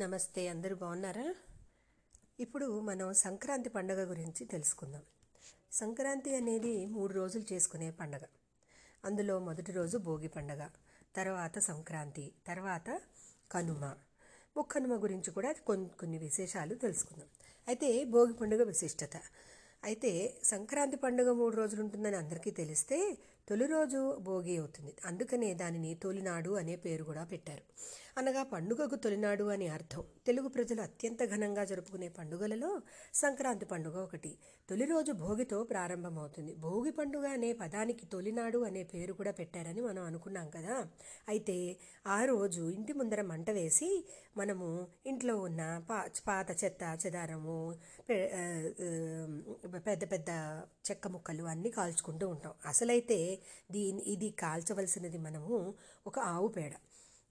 నమస్తే అందరూ బాగున్నారా? ఇప్పుడు మనం సంక్రాంతి పండుగ గురించి తెలుసుకుందాం. సంక్రాంతి అనేది మూడు రోజులు చేసుకునే పండగ. అందులో మొదటి రోజు భోగి పండగ తర్వాత సంక్రాంతి తర్వాత కనుమ. ముక్కనుమ గురించి కూడా కొన్ని కొన్ని విశేషాలు తెలుసుకుందాం. అయితే భోగి పండుగ విశిష్టత. అయితే సంక్రాంతి పండుగ మూడు రోజులు ఉంటుందని అందరికీ తెలిస్తే తొలి రోజు భోగి అవుతుంది. అందుకనే దానిని తొలినాడు అనే పేరు కూడా పెట్టారు. అనగా పండుగకు తొలినాడు అని అర్థం. తెలుగు ప్రజలు అత్యంత ఘనంగా జరుపుకునే పండుగలలో సంక్రాంతి పండుగ ఒకటి. తొలి రోజు భోగితో ప్రారంభమవుతుంది. భోగి పండుగ అనే పదానికి తొలినాడు అనే పేరు కూడా పెట్టారని మనం అనుకున్నాం కదా. అయితే ఆ రోజు ఇంటి ముందర మంట వేసి మనము ఇంట్లో ఉన్న పా పాత చెత్త చెదారము పె- పెద్ద పెద్ద చెక్క ముక్కలు అన్నీ కాల్చుకుంటూ ఉంటాం. అసలైతే దీని ఇది కాల్చవలసినది మనము ఒక ఆవు పేడ.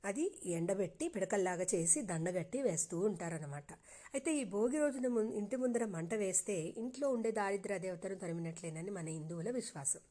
అది ఎండబెట్టి పిడకల్లాగా చేసి దండగట్టి వేస్తూ ఉంటారనమాట అయితే ఈ భోగి రోజున ఇంటి ముందర మంట వేస్తే ఇంట్లో ఉండే దారిద్ర్య దేవతను తరిమినట్లేనని మన హిందువుల విశ్వాసం.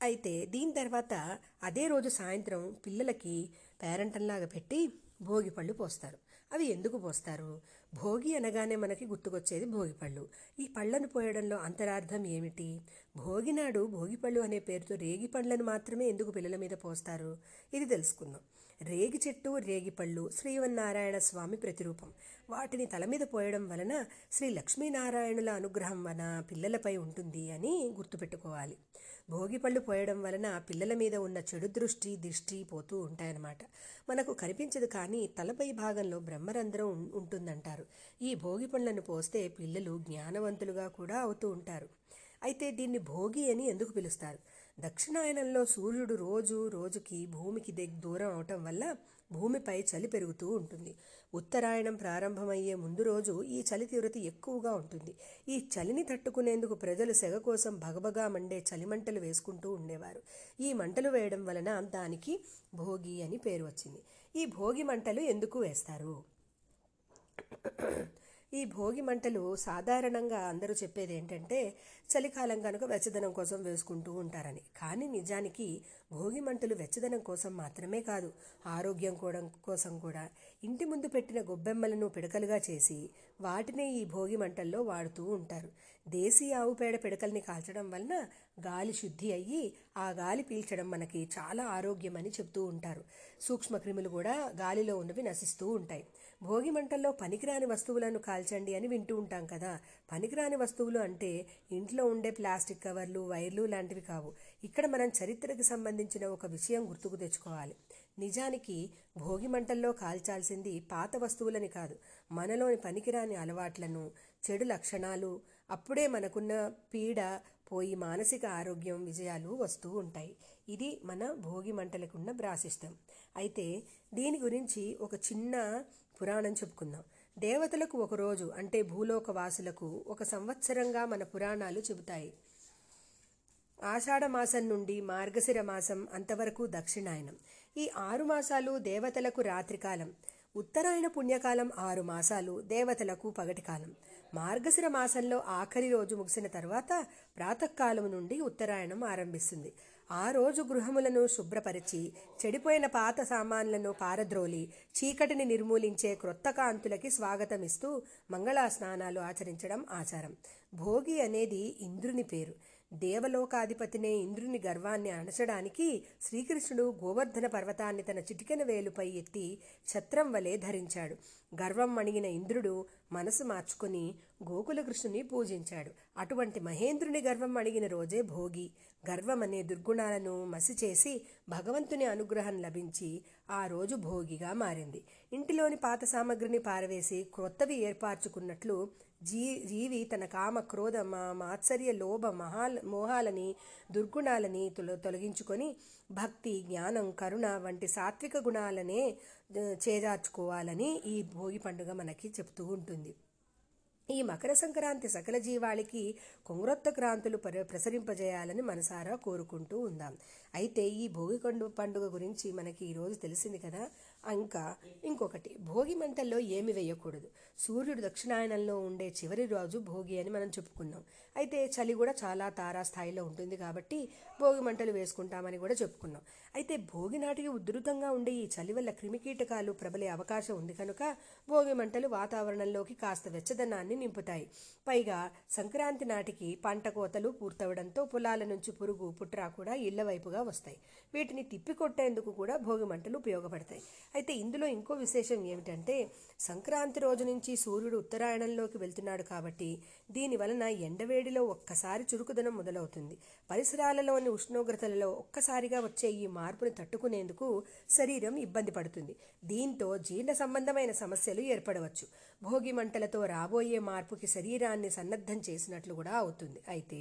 అయితే దీని తర్వాత అదే రోజు సాయంత్రం పిల్లలకి పేరంటంలాగా పెట్టి భోగి పళ్ళు పోస్తారు. అవి ఎందుకు పోస్తారు? భోగి అనగానే మనకి గుర్తుకొచ్చేది భోగిపళ్ళు ఈ పళ్ళను పోయడంలో అంతరార్థం ఏమిటి? భోగి నాడు భోగి పళ్ళు అనే పేరుతో రేగి పండ్లను మాత్రమే ఎందుకు పిల్లల మీద పోస్తారు? ఇది తెలుసుకుందాం. రేగి చెట్టు రేగిపళ్ళు శ్రీవన్నారాయణ స్వామి ప్రతిరూపం. వాటిని తల మీద పోయడం వలన శ్రీ లక్ష్మీనారాయణుల అనుగ్రహం వన పిల్లలపై ఉంటుంది అని గుర్తుపెట్టుకోవాలి. భోగిపళ్ళు పోయడం వలన పిల్లల మీద ఉన్న చెడు దృష్టి దిష్టి పోతూ ఉంటాయన్నమాట. మనకు కనిపించదు కానీ తలపై భాగంలో బ్రహ్మరంధ్రం ఉం- ఉంటుందంటారు. ఈ భోగి పళ్ళను పోస్తే పిల్లలు జ్ఞానవంతులుగా కూడా అవుతూ ఉంటారు. అయితే దీన్ని భోగి అని ఎందుకు పిలుస్తారు? దక్షిణాయనంలో సూర్యుడు రోజు రోజుకి భూమికి దగ్ దూరం అవటం వల్ల భూమిపై చలి పెరుగుతూ ఉంటుంది. ఉత్తరాయణం ప్రారంభమయ్యే ముందు రోజు ఈ చలి తీవ్రత ఎక్కువగా ఉంటుంది. ఈ చలిని తట్టుకునేందుకు ప్రజలు సెగ కోసం భగభగా మండే చలిమంటలు వేసుకుంటూ ఉండేవారు. ఈ మంటలు వేయడం వలన దానికి భోగి అని పేరు వచ్చింది. ఈ భోగి మంటలు ఎందుకు వేస్తారు? ఈ భోగి మంటలు సాధారణంగా అందరూ చెప్పేది ఏంటంటే చలికాలం కనుక వెచ్చదనం కోసం వేసుకుంటూ ఉంటారని. కానీ నిజానికి భోగి మంటలు వెచ్చదనం కోసం మాత్రమే కాదు ఆరోగ్యం కూడా కోసం కూడా. ఇంటి ముందు పెట్టిన గొబ్బెమ్మలను పిడకలుగా చేసి వాటినే ఈ భోగి మంటల్లో వాడుతూ ఉంటారు. దేశీ ఆవు పేడ పిడకల్ని కాల్చడం వలన గాలి శుద్ధి అయ్యి ఆ గాలి పీల్చడం మనకి చాలా ఆరోగ్యమని చెప్తూ ఉంటారు. సూక్ష్మక్రిములు కూడా గాలిలో ఉన్నవి నశిస్తూ ఉంటాయి. భోగి మంటల్లో పనికిరాని వస్తువులను కాల్చండి అని వింటూ ఉంటాం కదా. పనికిరాని వస్తువులు అంటే ఇంట్లో ఉండే ప్లాస్టిక్ కవర్లు వైర్లు లాంటివి కావు. ఇక్కడ మనం చరిత్రకు సంబంధించిన ఒక విషయం గుర్తుకు తెచ్చుకోవాలి. నిజానికి భోగి మంటల్లో కాల్చాల్సింది పాత వస్తువులని కాదు. మనలోని పనికిరాని అలవాట్లను చెడు లక్షణాలు అప్పుడే మనకున్న పీడ పోయి మానసిక ఆరోగ్యం విజయాలు వస్తూ ఉంటాయి. ఇది మన భోగి మంటలకున్న ప్రాశిష్టం అయితే దీని గురించి ఒక చిన్న పురాణం చెప్పుకుందాం. దేవతలకు ఒక రోజు అంటే భూలోక వాసులకు ఒక సంవత్సరంగా మన పురాణాలు చెబుతాయి. ఆషాఢమాసం నుండి మార్గశిర మాసం అంతవరకు దక్షిణాయనం. ఈ ఆరు మాసాలు దేవతలకు రాత్రికాలం. ఉత్తరాయణ పుణ్యకాలం ఆరు మాసాలు దేవతలకు పగటికాలం. మార్గశిర మాసంలో ఆఖరి రోజు ముగిసిన తర్వాత ప్రాతకాలం నుండి ఉత్తరాయణం ఆరంభిస్తుంది. ఆ రోజు గృహములను శుభ్రపరిచి చెడిపోయిన పాత సామాన్లను పారద్రోలి చీకటిని నిర్మూలించే క్రొత్త కాంతులకి స్వాగతమిస్తూ మంగళా స్నానాలు ఆచరించడం ఆచారం. భోగి అనేది ఇంద్రుని పేరు. దేవలోకాధిపతినే ఇంద్రుని గర్వాన్ని అణచడానికి శ్రీకృష్ణుడు గోవర్ధన పర్వతాన్ని తన చిటికెన వేలుపై ఎత్తి ఛత్రం వలె ధరించాడు. గర్వం మణిగిన ఇంద్రుడు మనసు మార్చుకుని గోకులకృష్ణుని పూజించాడు. అటువంటి మహేంద్రుని గర్వం అణిగిన రోజే భోగి. గర్వం అనే దుర్గుణాలను మసి చేసి భగవంతుని అనుగ్రహం లభించి ఆ రోజు భోగిగా మారింది. ఇంటిలోని పాత సామగ్రిని పారవేసి క్రొత్తవి ఏర్పార్చుకున్నట్లు జీ జీవి తన కామ క్రోధ మా మాత్సర్య లోభ మహాల్ మోహాలని దుర్గుణాలని తొల తొలగించుకొని భక్తి జ్ఞానం కరుణ వంటి సాత్విక గుణాలనే చేజార్చుకోవాలని ఈ భోగి పండుగ మనకి చెప్తూ ఉంటుంది. ఈ మకర సంక్రాంతి సకల జీవాళికి కొంగ్రొత్త క్రాంతులు ప్ర ప్రసరింపజేయాలని మనసారా కోరుకుంటూ ఉందాం. అయితే ఈ భోగి పండుగ గురించి మనకి ఈరోజు తెలిసింది కదా ఇంకా ఇంకొకటి భోగి మంటల్లో ఏమి వేయకూడదు. సూర్యుడు దక్షిణాయనంలో ఉండే చివరి రోజు భోగి అని మనం చెప్పుకున్నాం. అయితే చలి కూడా చాలా తారా స్థాయిలో ఉంటుంది కాబట్టి భోగి మంటలు వేసుకుంటామని కూడా చెప్పుకున్నాం. అయితే భోగి నాటికి ఉధృతంగా ఉండే ఈ చలి వల్ల క్రిమికీటకాలు ప్రబలే అవకాశం ఉంది కనుక భోగి మంటలు వాతావరణంలోకి కాస్త వెచ్చదనాన్ని నింపుతాయి. పైగా సంక్రాంతి నాటికి పంట కోతలు పూర్తవడంతో పొలాల నుంచి పురుగు పుట్రా కూడా ఇళ్ళ వైపుగా వస్తాయి. వీటిని తిప్పికొట్టేందుకు కూడా భోగి మంటలు ఉపయోగపడతాయి. అయితే ఇందులో ఇంకో విశేషం ఏమిటంటే సంక్రాంతి రోజు నుంచి సూర్యుడు ఉత్తరాయణంలోకి వెళ్తున్నాడు కాబట్టి దీని వలన ఎండవేడిలో ఒక్కసారి చురుకుదనం మొదలవుతుంది. పరిసరాలలోని ఉష్ణోగ్రతలలో ఒక్కసారిగా వచ్చే ఈ మార్పును తట్టుకునేందుకు శరీరం ఇబ్బంది పడుతుంది. దీంతో జీర్ణ సంబంధమైన సమస్యలు ఏర్పడవచ్చు. భోగి మంటలతో రాబోయే మార్పుకి శరీరాన్ని సన్నద్ధం చేసినట్లు కూడా అవుతుంది. అయితే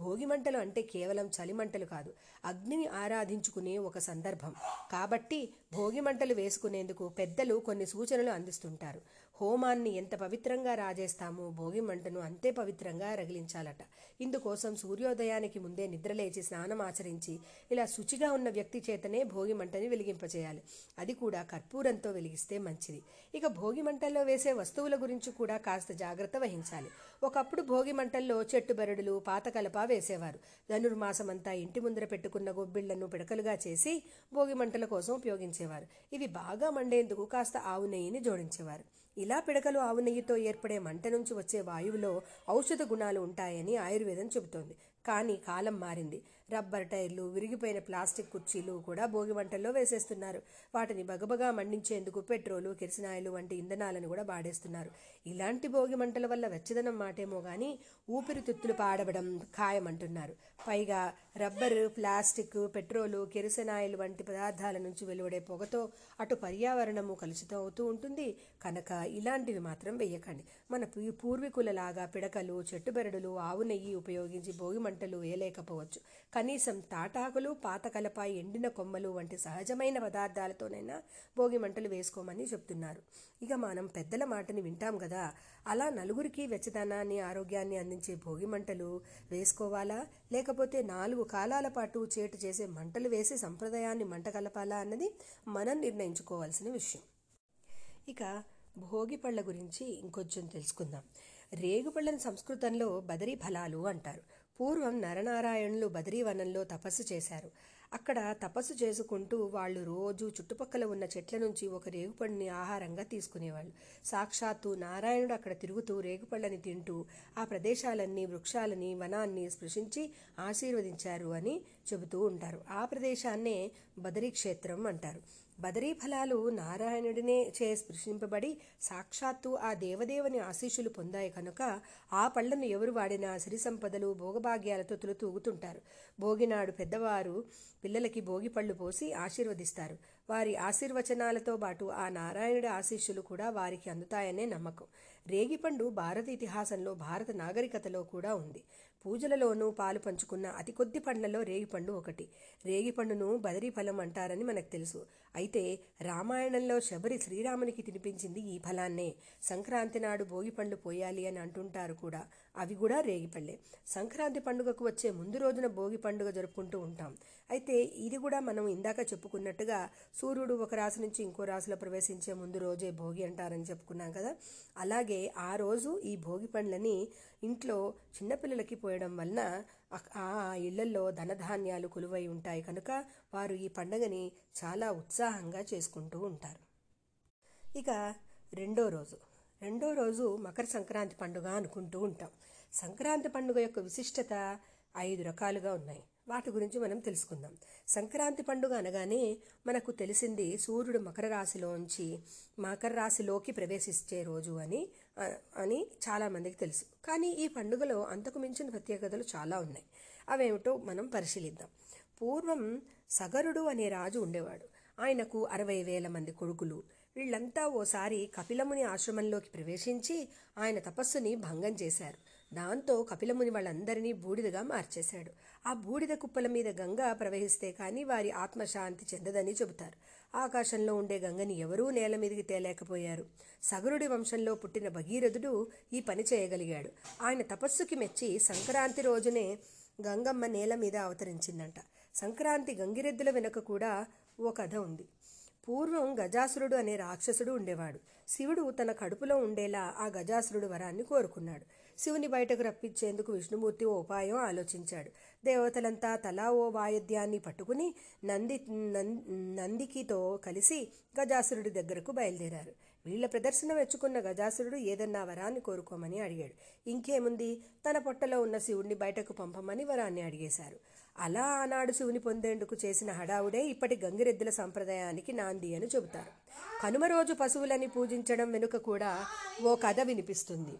భోగి మంటలు అంటే కేవలం చలి మంటలు కాదు అగ్నిని ఆరాధించుకునే ఒక సందర్భం. కాబట్టి భోగి మంటలు వేసుకునేందుకు పెద్దలు కొన్ని సూచనలు అందిస్తుంటారు. హోమాన్ని ఎంత పవిత్రంగా రాజేస్తామో భోగి మంటను అంతే పవిత్రంగా రగిలించాలట. ఇందుకోసం సూర్యోదయానికి ముందే నిద్రలేచి స్నానం ఆచరించి ఇలా శుచిగా ఉన్న వ్యక్తి చేతనే భోగి మంటని వెలిగింపచేయాలి. అది కూడా కర్పూరంతో వెలిగిస్తే మంచిది. ఇక భోగి మంటల్లో వేసే వస్తువుల గురించి కూడా కాస్త జాగ్రత్త వహించాలి. ఒకప్పుడు భోగి మంటల్లో చెట్టు బెరడులు పాత కలప వేసేవారు. ధనుర్మాసమంతా ఇంటి ముందర పెట్టుకున్న గొబ్బిళ్ళను పిడకలుగా చేసి భోగి మంటల కోసం ఉపయోగించేవారు. ఇవి బాగా మండేందుకు కాస్త ఆవు నెయ్యిని జోడించేవారు. ఇలా పిడకలు ఆవు నెయ్యితో ఏర్పడే మంట నుంచి వచ్చే వాయువులో ఔషధ గుణాలు ఉంటాయని ఆయుర్వేదం చెబుతోంది. కానీ కాలం మారింది. రబ్బర్ టైర్లు విరిగిపోయిన ప్లాస్టిక్ కుర్చీలు కూడా భోగి మంటల్లో వేసేస్తున్నారు. వాటిని బగబగా మండించేందుకు పెట్రోలు కిరసనాయిలు వంటి ఇంధనాలను కూడా వాడేస్తున్నారు. ఇలాంటి భోగి మంటల వల్ల వెచ్చదనం మాటేమో కానీ ఊపిరితిత్తులు పాడవడం ఖాయమంటున్నారు. పైగా రబ్బరు ప్లాస్టిక్ పెట్రోలు కిరసనాయిలు వంటి పదార్థాల నుంచి వెలువడే పొగతో అటు పర్యావరణము కలుషితం అవుతూ ఉంటుంది. కనుక ఇలాంటివి మాత్రం వేయకండి. మన పూర్వీకులలాగా పిడకలు చెట్టు బెరడులు ఆవు నెయ్యి ఉపయోగించి భోగి మంటలు వేయలేకపోవచ్చు. కనీసం తాటాకులు పాత కలప ఎండిన కొమ్మలు వంటి సహజమైన పదార్థాలతోనైనా భోగి మంటలు వేసుకోమని చెప్తున్నారు. ఇక మనం పెద్దల మాటని వింటాం కదా అలా నలుగురికి వెచ్చదనాన్ని ఆరోగ్యాన్ని అందించే భోగి మంటలు వేసుకోవాలా? లేకపోతే నాలుగు కాలాల పాటు చేటు చేసే మంటలు వేసి సంప్రదాయాన్ని మంట కలపాలా అన్నది మనం నిర్ణయించుకోవాల్సిన విషయం. ఇక భోగి పళ్ళ గురించి ఇంకొంచెం తెలుసుకుందాం. రేగుపళ్ళని సంస్కృతంలో బదరీ ఫలాలు అంటారు. పూర్వం నరనారాయణులు బదరీవనంలో తపస్సు చేశారు. అక్కడ తపస్సు చేసుకుంటూ వాళ్ళు రోజు చుట్టుపక్కల ఉన్న చెట్ల నుంచి ఒక రేగుపండుని ఆహారంగా తీసుకునేవాళ్ళు. సాక్షాత్తు నారాయణుడు అక్కడ తిరుగుతూ రేగుపళ్ళని తింటూ ఆ ప్రదేశాలన్నీ వృక్షాలని వనాన్ని స్పృశించి ఆశీర్వదించారు అని చెబుతూ ఉంటారు. ఆ ప్రదేశాన్నే బదరీ క్షేత్రం అంటారు. బదరీ ఫలాలు నారాయణుడినే చే స్పృశింపబడి సాక్షాత్తు ఆ దేవదేవుని ఆశీస్సులు పొందాయి కనుక ఆ పళ్ళను ఎవరు వాడినా సిరి సంపదలు భోగభాగ్యాలతో తులుతూగుతుంటారు భోగినాడు పెద్దవారు పిల్లలకి భోగి పళ్ళు పోసి ఆశీర్వదిస్తారు. వారి ఆశీర్వచనాలతో పాటు ఆ నారాయణుడి ఆశీస్సులు కూడా వారికి అందుతాయనే నమ్మకం. రేగిపండు భారత ఇతిహాసంలో భారత నాగరికతలో కూడా ఉంది. పూజలలోనూ పాలు పంచుకున్న అతి కొద్ది పండ్లలో రేగిపండు ఒకటి. రేగిపండును బదరీ ఫలం అంటారని మనకు తెలుసు. అయితే రామాయణంలో శబరి శ్రీరామునికి తినిపించింది ఈ ఫలాన్నే. సంక్రాంతి నాడు భోగి పండ్లు పోయాలి అని అంటుంటారు కూడా. అవి కూడా రేగిపళ్ళే సంక్రాంతి పండుగకు వచ్చే ముందు రోజున భోగి పండుగ జరుపుకుంటూ ఉంటాం. అయితే ఇది కూడా మనం ఇందాక చెప్పుకున్నట్టుగా సూర్యుడు ఒక రాశి నుంచి ఇంకో రాశిలో ప్రవేశించే ముందు రోజే భోగి అంటారని చెప్పుకున్నాం కదా. అలాగే ఆ రోజు ఈ భోగి పండ్లని ఇంట్లో చిన్నపిల్లలకి పోయడం వలన ఆ- ఆ ఇళ్ళలో ధనధాన్యాలు కొలువై ఉంటాయి కనుక వారు ఈ పండుగని చాలా ఉత్సాహంగా చేసుకుంటూ ఉంటారు. ఇక రెండో రోజు. రెండో రోజు మకర సంక్రాంతి పండుగ అనుకుంటూ ఉంటాం. సంక్రాంతి పండుగ యొక్క విశిష్టత ఐదు రకాలుగా ఉన్నాయి. వాటి గురించి మనం తెలుసుకుందాం. సంక్రాంతి పండుగ అనగానే మనకు తెలిసింది సూర్యుడు మకర రాశిలోంచి మకర రాశిలోకి ప్రవేశించే రోజు అని అని చాలామందికి తెలుసు. కానీ ఈ పండుగలో అంతకు మించిన ప్రత్యేకతలు చాలా ఉన్నాయి. అవేమిటో మనం పరిశీలిద్దాం. పూర్వం సగరుడు అనే రాజు ఉండేవాడు. ఆయనకు అరవై వేల మంది కొడుకులు. వీళ్ళంతా ఓసారి కపిలముని ఆశ్రమంలోకి ప్రవేశించి ఆయన తపస్సుని భంగం చేశారు. దాంతో కపిలముని వాళ్ళందరినీ బూడిదగా మార్చేశాడు. ఆ బూడిద కుప్పల మీద గంగ ప్రవహిస్తే కానీ వారి ఆత్మశాంతి చెందదని చెబుతారు. ఆకాశంలో ఉండే గంగని ఎవరూ నేల మీదకి తేలేకపోయారు. సగరుడి వంశంలో పుట్టిన భగీరథుడు ఈ పని చేయగలిగాడు. ఆయన తపస్సుకి మెచ్చి సంక్రాంతి రోజునే గంగమ్మ నేల మీద అవతరించిందంట. సంక్రాంతి గంగిరెద్దుల వెనుక కూడా ఓ కథ ఉంది. పూర్వం గజాసురుడు అనే రాక్షసుడు ఉండేవాడు. శివుడు తన కడుపులో ఉండేలా ఆ గజాసురుడు వరాన్ని కోరుకున్నాడు. శివుని బయటకు రప్పించేందుకు విష్ణుమూర్తి ఓ ఉపాయం ఆలోచించాడు. దేవతలంతా తలా ఓ వాయిద్యాన్ని పట్టుకుని నంది నందికితో కలిసి గజాసురుడి దగ్గరకు బయలుదేరారు. వీళ్ళ ప్రదర్శన మెచ్చుకున్న గజాసురుడు ఏదన్నా వరాన్ని కోరుకోమని అడిగాడు. ఇంకేముంది? తన పొట్టలో ఉన్న శివుణ్ణి బయటకు పంపమని వరాన్ని అడిగేశారు. అలా ఆనాడు శివుని పొందేందుకు చేసిన హడావుడే ఇప్పటి గంగిరెద్దుల సంప్రదాయానికి నాంది అని చెబుతారు. కనుమ రోజు పశువులని పూజించడం వెనుక కూడా ఓ కథ వినిపిస్తుంది.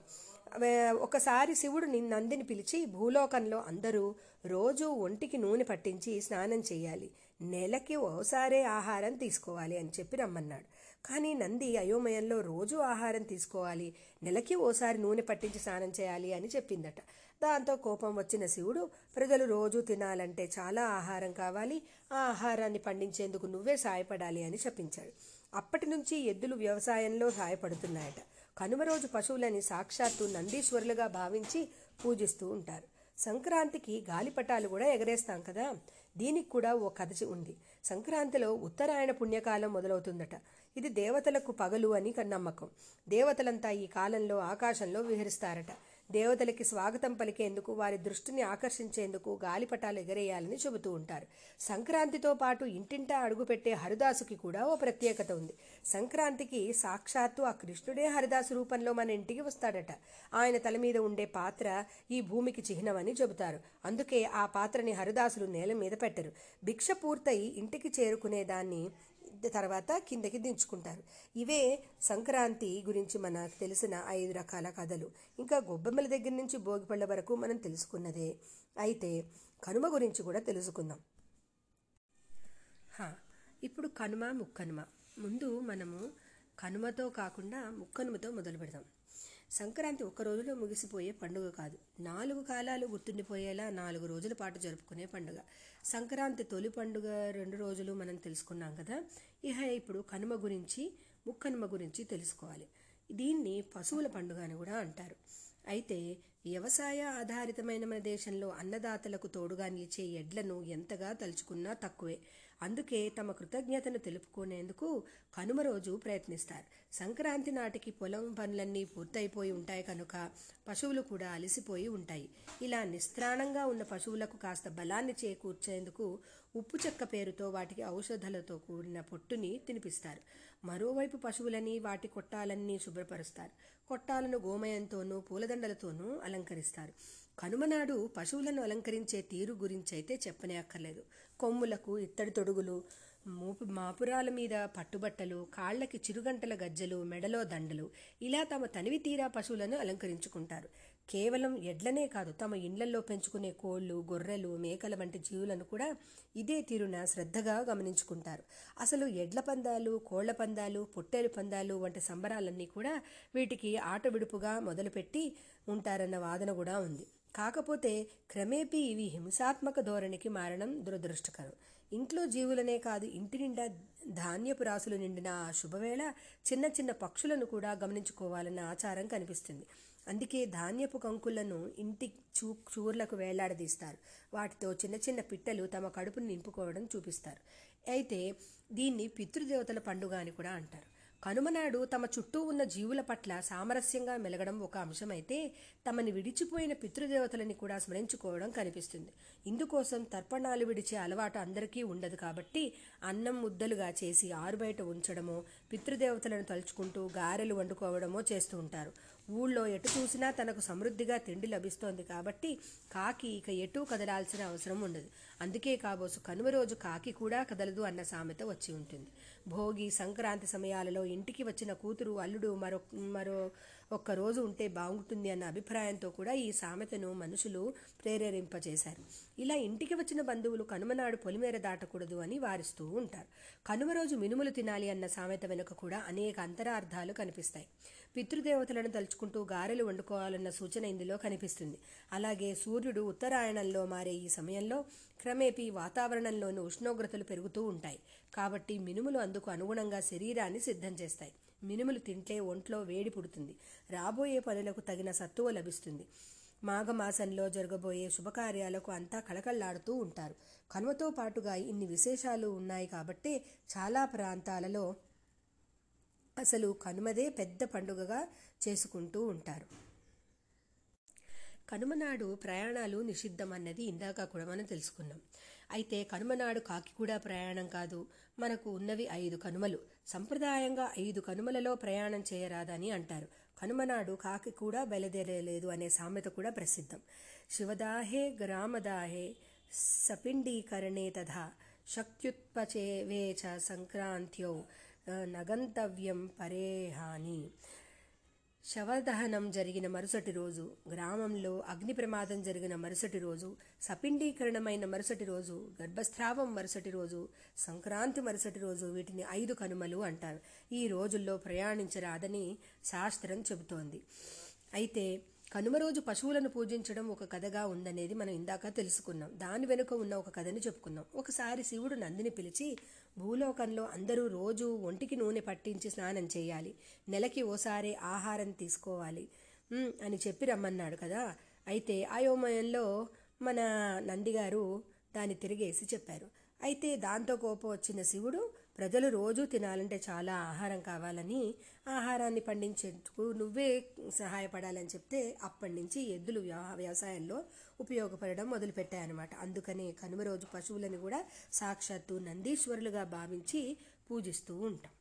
ఒకసారి శివుడు నందిని పిలిచి భూలోకంలో అందరూ రోజూ ఒంటికి నూనె పట్టించి స్నానం చేయాలి. నెలకి ఓసారే ఆహారం తీసుకోవాలి అని చెప్పి రమ్మన్నాడు. కానీ నంది అయోమయంలో రోజు ఆహారం తీసుకోవాలి నెలకి ఓసారి నూనె పట్టించి స్నానం చేయాలి అని చెప్పిందట. దాంతో కోపం వచ్చిన శివుడు ప్రజలు రోజు తినాలంటే చాలా ఆహారం కావాలి ఆ ఆహారాన్ని పండించేందుకు నువ్వే సాయపడాలి అని చెప్పించాడు. అప్పటి నుంచి ఎద్దులు వ్యవసాయంలో సహాయపడుతున్నాయట కనుమ రోజు పశువులని సాక్షాత్తు నందీశ్వరులుగా భావించి పూజిస్తూ ఉంటారు. సంక్రాంతికి గాలిపటాలు కూడా ఎగరేస్తాం కదా? దీనికి కూడా ఓ కథ ఉంది. సంక్రాంతిలో ఉత్తరాయణ పుణ్యకాలం మొదలవుతుందట. ఇది దేవతలకు పగలు అని నమ్మకం. దేవతలంతా ఈ కాలంలో ఆకాశంలో విహరిస్తారట. దేవతలకి స్వాగతం పలికేందుకు వారి దృష్టిని ఆకర్షించేందుకు గాలిపటాలు ఎగరేయాలని చెబుతూ ఉంటారు. సంక్రాంతితో పాటు ఇంటింటా అడుగుపెట్టే హరిదాసుకి కూడా ఓ ప్రత్యేకత ఉంది. సంక్రాంతికి సాక్షాత్తు ఆ కృష్ణుడే హరిదాసు రూపంలో మన ఇంటికి వస్తాడట. ఆయన తల మీద ఉండే పాత్ర ఈ భూమికి చిహ్నమని చెబుతారు. అందుకే ఆ పాత్రని హరిదాసులు నేల మీద పెట్టరు. భిక్ష పూర్తయి ఇంటికి చేరుకునేదాన్ని తర్వాత కిందకి దించుకుంటారు. ఇవే సంక్రాంతి గురించి మనకు తెలిసిన ఐదు రకాల కథలు. ఇంకా గొబ్బెమ్మల దగ్గర నుంచి భోగిపళ్ళ వరకు మనం తెలుసుకున్నదే. అయితే కనుమ గురించి కూడా తెలుసుకుందాం. ఇప్పుడు కనుమ ముక్కనుమ. ముందు మనము కనుమతో కాకుండా ముక్కనుమతో మొదలు పెడదాం సంక్రాంతి ఒక్క రోజులో ముగిసిపోయే పండుగ కాదు. నాలుగు కాలాలు గుర్తుండిపోయేలా నాలుగు రోజుల పాటు జరుపుకునే పండుగ. సంక్రాంతి తొలి పండుగ రెండు రోజులు మనం తెలుసుకున్నాం కదా. ఇహ ఇప్పుడు కనుమ గురించి ముక్కనుమ గురించి తెలుసుకోవాలి. దీన్ని పశువుల పండుగ అని కూడా అంటారు. అయితే వ్యవసాయ ఆధారితమైన మన దేశంలో అన్నదాతలకు తోడుగా నిలిచే ఎడ్లను ఎంతగా తలుచుకున్నా తక్కువే. అందుకే తమ కృతజ్ఞతను తెలుపుకునేందుకు కనుమ రోజు ప్రయత్నిస్తారు. సంక్రాంతి నాటికి పొలం పనులన్నీ పూర్తయిపోయి ఉంటాయి కనుక పశువులు కూడా అలసిపోయి ఉంటాయి. ఇలా నిస్త్రాణంగా ఉన్న పశువులకు కాస్త బలాన్ని చేకూర్చేందుకు ఉప్పు చెక్క పేరుతో వాటికి ఔషధాలతో కూడిన పొట్టుని తినిపిస్తారు. మరోవైపు పశువులని వాటి కొట్టాలన్నీ శుభ్రపరుస్తారు. కొట్టాలను గోమయంతోనూ పూలదండలతోనూ అలంకరిస్తారు. కనుమనాడు పశువులను అలంకరించే తీరు గురించైతే చెప్పనే అక్కర్లేదు కొమ్ములకు ఇత్తడి తొడుగులు మూపు మాపురాల మీద పట్టుబట్టలు కాళ్ళకి చిరుగంటల గజ్జలు మెడలో దండలు ఇలా తమ తనివి తీరా పశువులను అలంకరించుకుంటారు. కేవలం ఎడ్లనే కాదు తమ ఇండ్లలో పెంచుకునే కోళ్ళు గొర్రెలు మేకల వంటి జీవులను కూడా ఇదే తీరున శ్రద్ధగా గమనించుకుంటారు. అసలు ఎడ్ల పందాలు కోళ్ళ పందాలు పొట్టేలు పందాలు వంటి సంబరాలన్నీ కూడా వీటికి ఆట విడుపుగా మొదలుపెట్టి ఉంటారన్న వాదన కూడా ఉంది. కాకపోతే క్రమేపీ ఇవి హింసాత్మక ధోరణికి మారడం దురదృష్టకరం. ఇంట్లో జీవులనే కాదు ఇంటి నిండా ధాన్యపు రాసులు నిండిన ఆ శుభవేళ చిన్న చిన్న పక్షులను కూడా గమనించుకోవాలన్న ఆచారం కనిపిస్తుంది. అందుకే ధాన్యపు కంకులను ఇంటి చూ చూర్లకు వేలాడదీస్తారు. వాటితో చిన్న చిన్న పిట్టలు తమ కడుపును నింపుకోవడం చూపిస్తారు. అయితే దీన్ని పితృదేవతల పండుగ అని కూడా అంటారు. కనుమనాడు తమ చుట్టూ ఉన్న జీవుల పట్ల సామరస్యంగా మెలగడం ఒక అంశమైతే తమని విడిచిపోయిన పితృదేవతలని కూడా స్మరించుకోవడం కనిపిస్తుంది. ఇందుకోసం తర్పణాలు విడిచే అలవాటు అందరికీ ఉండదు కాబట్టి అన్నం ముద్దలుగా చేసి ఆరుబయట ఉంచడమో పితృదేవతలను తలుచుకుంటూ గారెలు వండుకోవడమో చేస్తూ ఉంటారు. ఊళ్ళో ఎటు చూసినా తనకు సమృద్ధిగా తిండి లభిస్తోంది కాబట్టి కాకి ఇక ఎటూ కదలాల్సిన అవసరం ఉండదు. అందుకే కాబోసు కనుమ రోజు కాకి కూడా కదలదు అన్న సామెత వచ్చి ఉంటుంది. భోగి సంక్రాంతి సమయాలలో ఇంటికి వచ్చిన కూతురు అల్లుడు మరో మరో ఒక్క రోజు ఉంటే బాగుంటుంది అన్న అభిప్రాయంతో కూడా ఈ సామెతను మనుషులు ప్రేరేరింపచేశారు ఇలా ఇంటికి వచ్చిన బంధువులు కనుమనాడు పొలిమేర దాటకూడదు అని వారిస్తూ ఉంటారు. కనుమ రోజు మినుములు తినాలి అన్న సామెత వెనుక కూడా అనేక అంతరార్థాలు కనిపిస్తాయి. పితృదేవతలను తలుచుకుంటూ గారెలు వండుకోవాలన్న సూచన ఇందులో కనిపిస్తుంది. అలాగే సూర్యుడు ఉత్తరాయణంలో మారే ఈ సమయంలో క్రమేపీ వాతావరణంలోని ఉష్ణోగ్రతలు పెరుగుతూ ఉంటాయి. కాబట్టి మినుములు అందుకు అనుగుణంగా శరీరాన్ని సిద్ధం చేస్తాయి. మినుములు తింటే ఒంట్లో వేడి పుడుతుంది. రాబోయే పనులకు తగిన సత్తువ లభిస్తుంది. మాఘమాసంలో జరగబోయే శుభకార్యాలకు అంతా కళకళలాడుతూ ఉంటారు. కనుమతో పాటుగా ఇన్ని విశేషాలు ఉన్నాయి కాబట్టి చాలా ప్రాంతాలలో అసలు కనుమదే పెద్ద పండుగగా చేసుకుంటూ ఉంటారు. కనుమనాడు ప్రయాణాలు నిషిద్ధం అన్నది ఇందాక కూడా మనం తెలుసుకున్నాం. అయితే కనుమనాడు కాకి కూడా ప్రయాణం కాదు. మనకు ఉన్నవి ఐదు కనుమలు. సంప్రదాయంగా ఐదు కనుమలలో ప్రయాణం చేయరాదని అంటారు. కనుమనాడు కాకి కూడా బయలుదేరలేదు అనే సామెత కూడా ప్రసిద్ధం. శివదాహే గ్రామదాహే సపిండీకరణే తథా శక్త్యుత్పచేవే చ సంక్రాంత్యౌ నగంతవ్యం పరేహాని శవదహనం జరిగిన మరుసటి రోజు గ్రామంలో అగ్ని ప్రమాదం జరిగిన మరుసటి రోజు సపిండీకరణమైన మరుసటి రోజు గర్భస్రావం మరుసటి రోజు సంక్రాంతి మరుసటి రోజు వీటిని ఐదు కనుమలు అంటారు. ఈ రోజుల్లో ప్రయాణించరాదని శాస్త్రం చెబుతోంది. అయితే కనుమ రోజు పశువులను పూజించడం ఒక కథగా ఉందనేది మనం ఇందాక తెలుసుకున్నాం. దాని వెనుక ఉన్న ఒక కథని చెప్పుకుందాం ఒకసారి శివుడు నందిని పిలిచి భూలోకంలో అందరూ రోజు ఒంటికి నూనె పట్టించి స్నానం చేయాలి. నెలకి ఓసారి ఆహారం తీసుకోవాలి. అని చెప్పి రమ్మన్నాడు కదా. అయితే అయోమయంలో మన నందిగారు దాన్ని తిరిగేసి చెప్పారు. అయితే దాంతో కోపం వచ్చిన శివుడు ప్రజలు రోజు తినాలంటే చాలా ఆహారం కావాలని ఆహారాన్ని పండించేందుకు నువ్వే సహాయపడాలని చెప్తే అప్పటి నుంచి ఎద్దులు వ్యవసాయంలో ఉపయోగపడడం మొదలుపెట్టాయన్నమాట. అందుకనే కనుమ రోజు పశువులను కూడా సాక్షాత్తు నందీశ్వరులుగా భావించి పూజిస్తూ ఉంటాం.